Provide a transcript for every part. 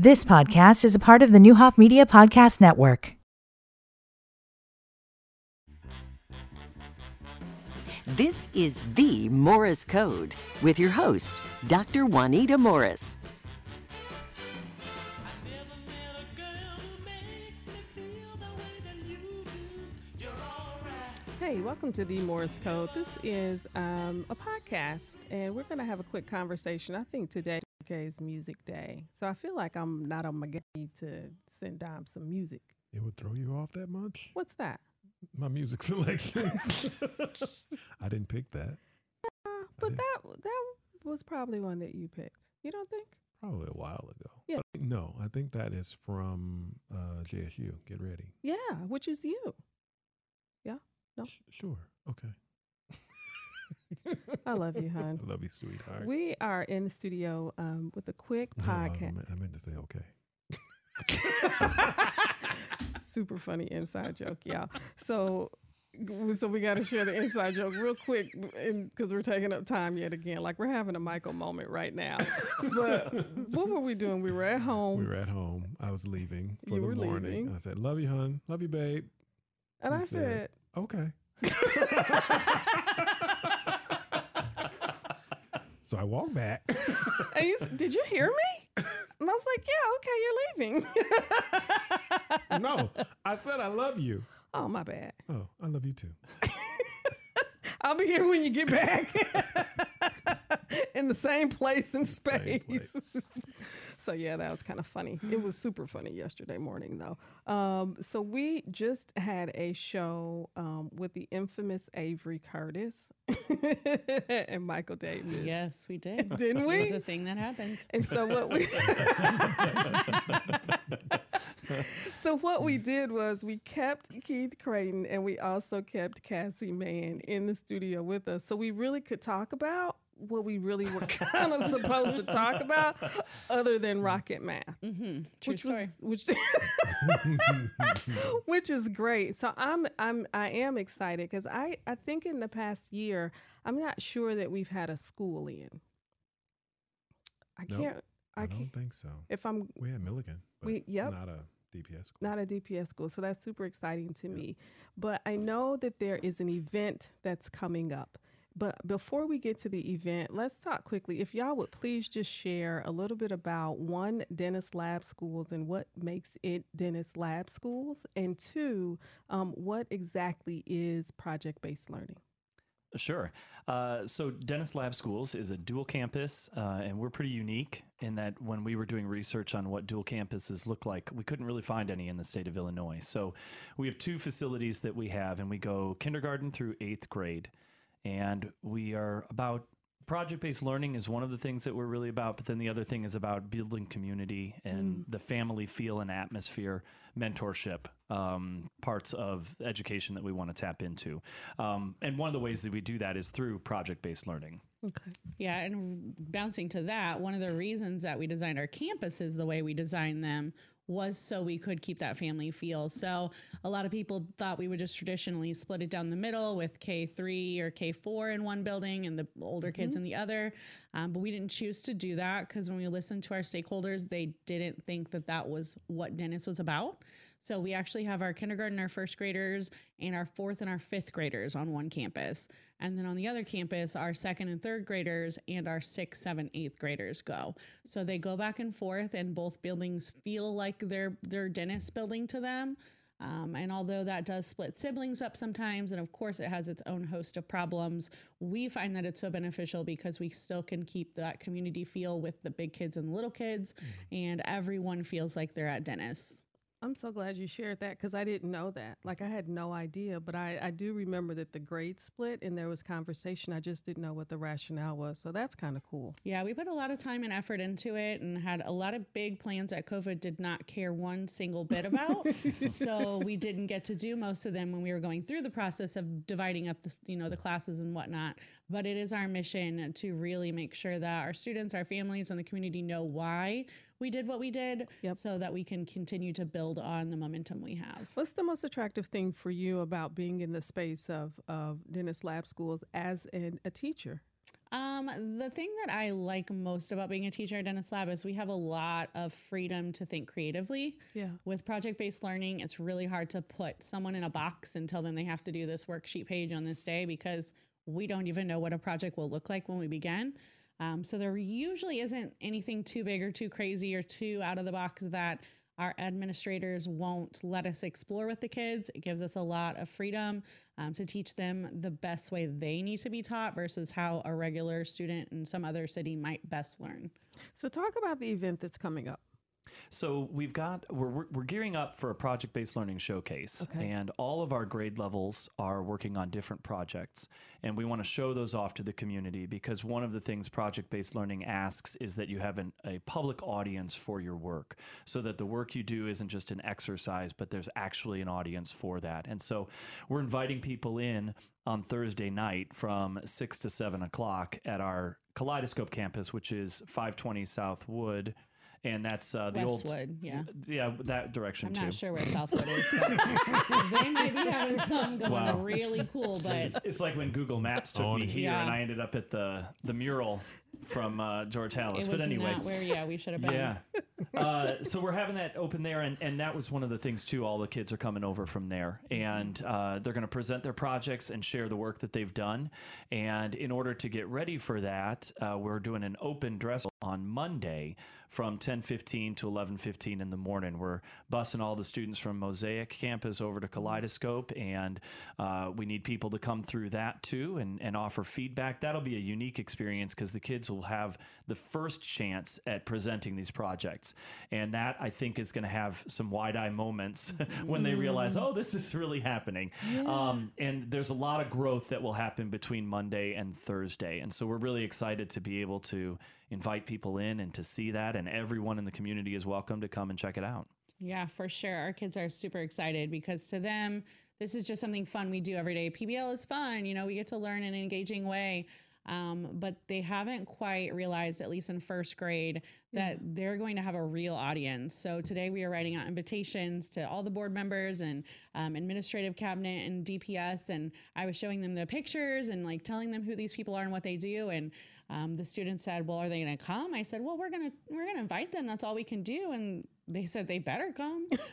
This podcast is a part of the Neuhoff Media Podcast Network. This is the Morris Code with your host, Dr. Juanita Morris. Hey, welcome to the Morris Code. This is um, a podcast, and we're going to have a quick conversation. I think today is Music Day, so I feel like I'm not on my game to send Dom some music. It would throw you off that much? What's that? My music selections. I didn't pick that. Uh, but that that was probably one that you picked. You don't think? Probably a while ago. Yeah. But no, I think that is from uh, JSU. Get ready. Yeah, which is you. No. Sh- sure. Okay. I love you, hon. I love you, sweetheart. We are in the studio um, with a quick No, I podcast. meant, I meant to say okay. Super funny inside joke, y'all. So, so we got to share the inside joke real quick because we're taking up time yet again. Like we're having a Michael moment right now. But what were we doing? We were at home, We were at home. I was leaving for You the morning. leaving. I said, "Love you, hun. Love you, babe." and I said, said- Okay. so I walked back. and you, "Did you hear me?" And I was like, "Yeah, okay, you're leaving." no, I said I love you. oh, my bad. Oh, I love you too. I'll be here when you get back. in the same place Same space. place. So yeah, that was kind of funny. It was super funny yesterday morning though. Um, so we just had a show um, with the infamous Avery Curtis and Michael Davis. Yes, we did. Didn't It we? was a thing that happened. And so what we So what we did was we kept Keith Creighton and we also kept Cassie Mann in the studio with us. So we really could talk about what we really were kind of supposed to talk about other than rocket math. Mm-hmm. True which story. was which which is great. So I'm I'm I am excited because I I think in the past year I'm not sure that we've had a school in. I Nope, can't. I, I, don't can't. think so. If I'm We had Millikin, We- yep. not a DPS school. not a DPS school, so that's super exciting to me. But I know that there is an event that's coming up. But before we get to the event, let's talk quickly. If y'all would please just share a little bit about one, Dennis Lab Schools and what makes it Dennis Lab Schools, and two, um, what exactly is project based learning? Sure. Uh, so Dennis Lab Schools is a dual campus, uh, and we're pretty unique in that when we were doing research on what dual campuses look like, we couldn't really find any in the state of Illinois. So we have two facilities that we have, and we go kindergarten through eighth grade, and we are about project based learning is one of the things that we're really about, but then the other thing is about building community and the family feel and atmosphere, mentorship um, parts of education that we want to tap into. Um, and one of the ways that we do that is through project based learning. Okay. Yeah, and bouncing to that, one of the reasons that we designed our campuses the way we designed them was so we could keep that family feel. So a lot of people thought we would just traditionally split it down the middle with K3 or K4 in one building and the older kids in the other. Um, but we didn't choose to do that because when we listened to our stakeholders, they didn't think that that was what Dennis was about. So we actually have our kindergarten, our first graders, and our fourth and our fifth graders on one campus. And then on the other campus, our second and third graders and our sixth, seventh, eighth graders go. So they go back and forth, and both buildings feel like they're they're Dennis building to them. Um, and although that does split siblings up sometimes, and of course it has its own host of problems, we find that it's so beneficial because we still can keep that community feel with the big kids and the little kids, and everyone feels like they're at Dennis. I'm so glad you shared that because I didn't know that. Like I had no idea, but I, I do remember that the grade split and there was conversation. I just didn't know what the rationale was. So that's kind of cool. Yeah, we put a lot of time and effort into it and had a lot of big plans that COVID did not care one single bit about. so we didn't get to do most of them when we were going through the process of dividing up the you know the classes and whatnot. But it is our mission to really make sure that our students, our families, and the community know why we did what we did Yep. so that we can continue to build on the momentum we have. What's the most attractive thing for you about being in the space of, of Dennis Lab Schools as an, a teacher? Um, the thing that I like most about being a teacher at Dennis Lab is we have a lot of freedom to think creatively. Yeah. With project based learning, it's really hard to put someone in a box and tell them they have to do this worksheet page on this day because we don't even know what a project will look like when we begin. Um, so there usually isn't anything too big or too crazy or too out of the box that our administrators won't let us explore with the kids. It gives us a lot of freedom um, to teach them the best way they need to be taught versus how a regular student in some other city might best learn. So talk about the event that's coming up. So we've got we're we're, gearing up for a project-based learning showcase, Okay. and all of our grade levels are working on different projects, and we want to show those off to the community because one of the things project-based learning asks is that you have an, a public audience for your work, so that the work you do isn't just an exercise, but there's actually an audience for that. And so we're inviting people in on Thursday night from six to seven o'clock at our Kaleidoscope campus, which is 520 South Wood. And that's uh, the old Westwood, yeah. yeah, that direction too. I'm too. not sure where Southwood is, but they might be having something going Wow. really cool. But It's, it's like when Google Maps took On me here Yeah. and I ended up at the the mural from uh, George it Hallis. was But anyway, not where yeah we should have been. yeah. uh, so we're having that open there, and, and that was one of the things too. All the kids are coming over from there, and uh, they're going to present their projects and share the work that they've done. And in order to get ready for that, uh, we're doing an open dress on Monday from 10:15 to 11:15 in the morning. We're busing all the students from Mosaic campus over to Kaleidoscope, and uh, we need people to come through that too and, and offer feedback. That'll be a unique experience because the kids will have the first chance at presenting these projects, and that I think is going to have some wide-eye moments when they realize, oh, this is really happening. Um, and there's a lot of growth that will happen between Monday and Thursday, and so we're really excited to be able to invite people in and to see that, and everyone in the community is welcome to come and check it out. Yeah, for sure. Our kids are super excited because to them, this is just something fun we do every day. PBL is fun. You know, we get to learn in an engaging way. Um, but they haven't quite realized, at least in first grade, that they're going to have a real audience. So today we are writing out invitations to all the board members and um, administrative cabinet and DPS. And I was showing them the pictures and like telling them who these people are and what they do. And um, the students said, "Well, are they going to come?" I said, "Well, we're gonna we're gonna invite them. That's all we can do." And they said they better come. I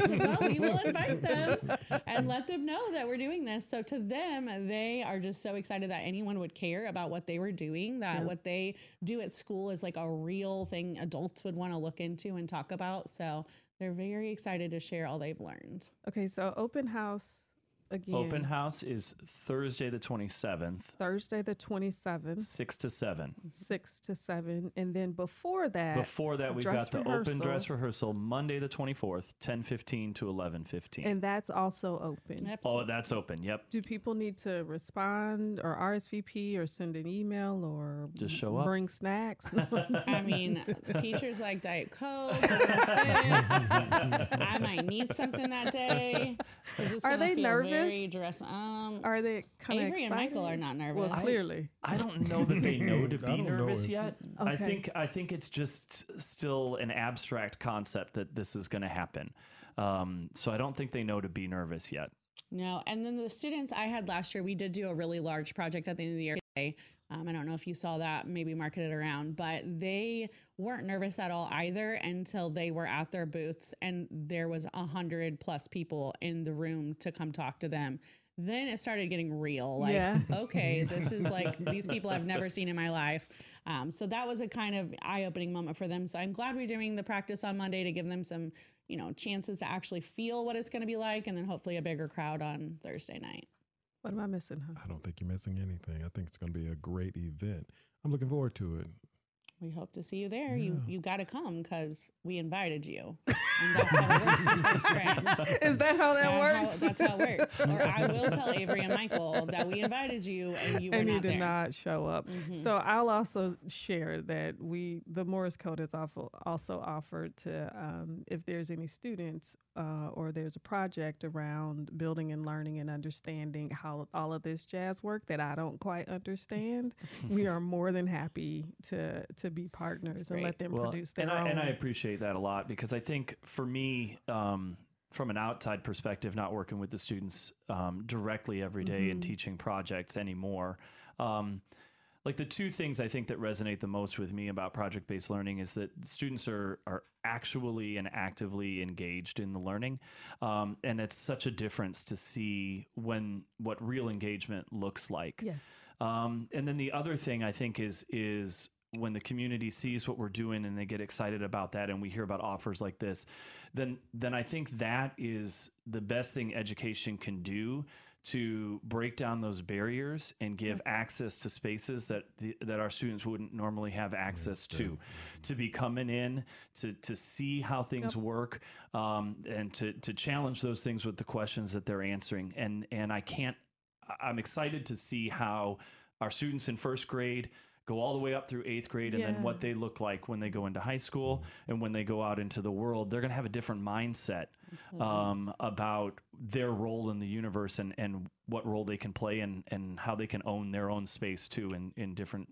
said, "Well, we will invite them and let them know that we're doing this." So to them, they are just so excited that anyone would care about what they were doing. That what they do at school is like a real thing adults would want to look into and talk about. So they're very excited to share all they've learned. Okay, so open house again. Open house is Thursday the 27th, Thursday the 27th, 6 to 7. 6 to 7. And then before that, Before that, we've dress got the rehearsal. open dress rehearsal Monday the 24th, 10:15 to 11:15. and that's also open. oh, that's open. Yep. Do people need to respond or RSVP or send an email or Just show up. bring snacks? I mean, teachers like Diet Coke. I might need something that day. 'cause it's Are gonna they feel nervous? Very dress- um, are they kind of Avery excited? and Michael are not nervous. Well, clearly. I don't know that they know to be nervous if- yet. I think I think it's just still an abstract concept that this is going to happen. Um, so I don't think they know to be nervous yet. No, and then the students I had last year, we did do a really large project at the end of the year. Um, I don't know if you saw that, maybe market it around, but they weren't nervous at all either until they were at their booths and there was a hundred plus people in the room to come talk to them. Then it started getting real. Like, Yeah. okay, this is like these people I've never seen in my life. Um, so that was a kind of eye-opening moment for them. So I'm glad we're doing the practice on Monday to give them some, you know, chances to actually feel what it's going to be like, and then hopefully a bigger crowd on Thursday night. What am I missing? Huh? I don't think you're missing anything. I think it's going to be a great event. I'm looking forward to it. We hope to see you there. You Yeah. you got to come because we invited you, and that's how it works in first grade. Is that how that That's how- works? that's how it works. Or I will tell Avery and Michael that we invited you and you were and not you did there. not show up. Mhm. So I'll also share that we, the Morris Code has also, also offered to, um, if there's any students uh, or there's a project around building and learning and understanding how all of this jazz work that I don't quite understand, we are more than happy to to be partners and let them produce their and own. I, and I appreciate that a lot because I think for me, um, from an outside perspective, not working with the students um, directly every day and Mhm. teaching projects anymore, um, like the two things I think that resonate the most with me about project based learning is that students are are actually and actively engaged in the learning, um, and it's such a difference to see when what real engagement looks like. Yes. Um, and then the other thing I think is is when the community sees what we're doing and they get excited about that and we hear about offers like this, then then I think that is the best thing education can do to break down those barriers and give access to spaces that the, that our students wouldn't normally have access to, to be coming in to to see how things work, um, and to to challenge those things with the questions that they're answering. And and I can't. I'm excited to see how our students in first grade go all the way up through eighth grade and Yeah. then what they look like when they go into high school and when they go out into the world they're going to have a different mindset um, about their role in the universe and, and what role they can play and, and how they can own their own space too in, in different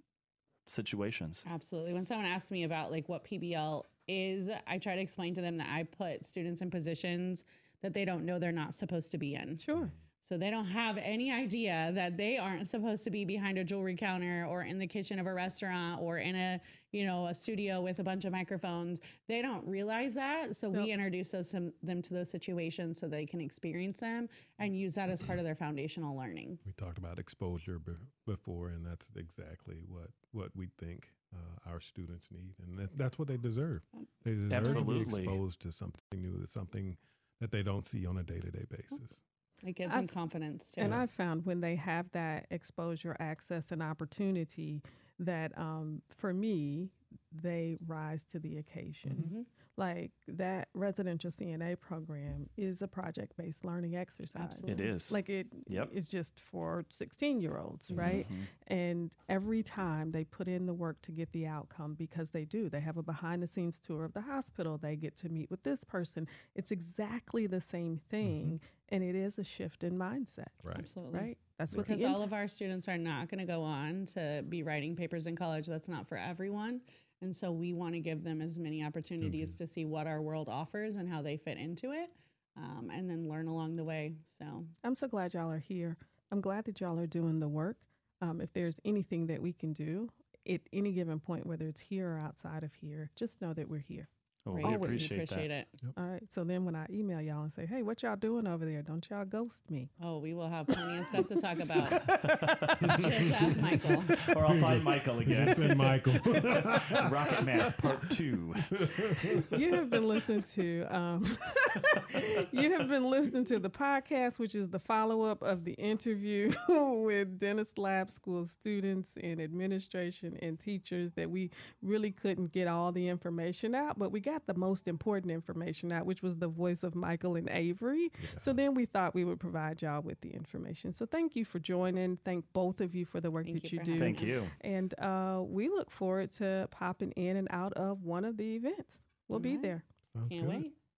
situations Absolutely. When someone asks me about like what PBL is, I try to explain to them that I put students in positions that they don't know they're not supposed to be in. Sure. So they don't have any idea that they aren't supposed to be behind a jewelry counter or in the kitchen of a restaurant or in a, you know, a studio with a bunch of microphones. They don't realize that. So we introduce those, some, them to those situations so they can experience them and use that as part of their foundational learning. We talked about exposure be- before, and that's exactly what what we think uh, our students need, and that, that's what they deserve. They deserve to Absolutely. be exposed to something new, something that they don't see on a day to day basis. It gives I've- them confidence too. And I found when they have that exposure, access, and opportunity, that um, for me, they rise to the occasion. Mhm. Like that residential CNA program is a project based learning exercise. Absolutely. it is Like it Yep. it's just for 16 year olds, right? Mhm. And every time they put in the work to get the outcome because they do. They have a behind the scenes tour of the hospital. They get to meet with this person. It's exactly the same thing. And it is a shift in mindset, Right. Absolutely. right? That's what because the all of our students are not going to go on to be writing papers in college. That's not for everyone. And so we want to give them as many opportunities to see what our world offers and how they fit into it, um, and then learn along the way. So I'm so glad y'all are here. I'm glad that y'all are doing the work. Um, if there's anything that we can do at any given point, whether it's here or outside of here, just know that we're here. Oh, great. we Always appreciate, appreciate that it. All right. So then when I email y'all and say, hey, what y'all doing over there? Don't y'all ghost me. Oh, we will have plenty of stuff to talk about. Just ask Michael. or I'll find Michael Just again send Michael. Rocket Math Part Two you have been listening to um, you have been listening to the podcast, which is the follow up of the interview with Dennis Lab School students and administration and teachers that we really couldn't get all the information out, but we got the most important information out, which was the voice of Michael and Avery. So then we thought we would provide y'all with the information. So thank you for joining. Thank both of you for the work Thank that you you, do. thank you And uh, we look forward to popping in and out of one of the events. We'll be Alright. there. Sounds Can't good. wait.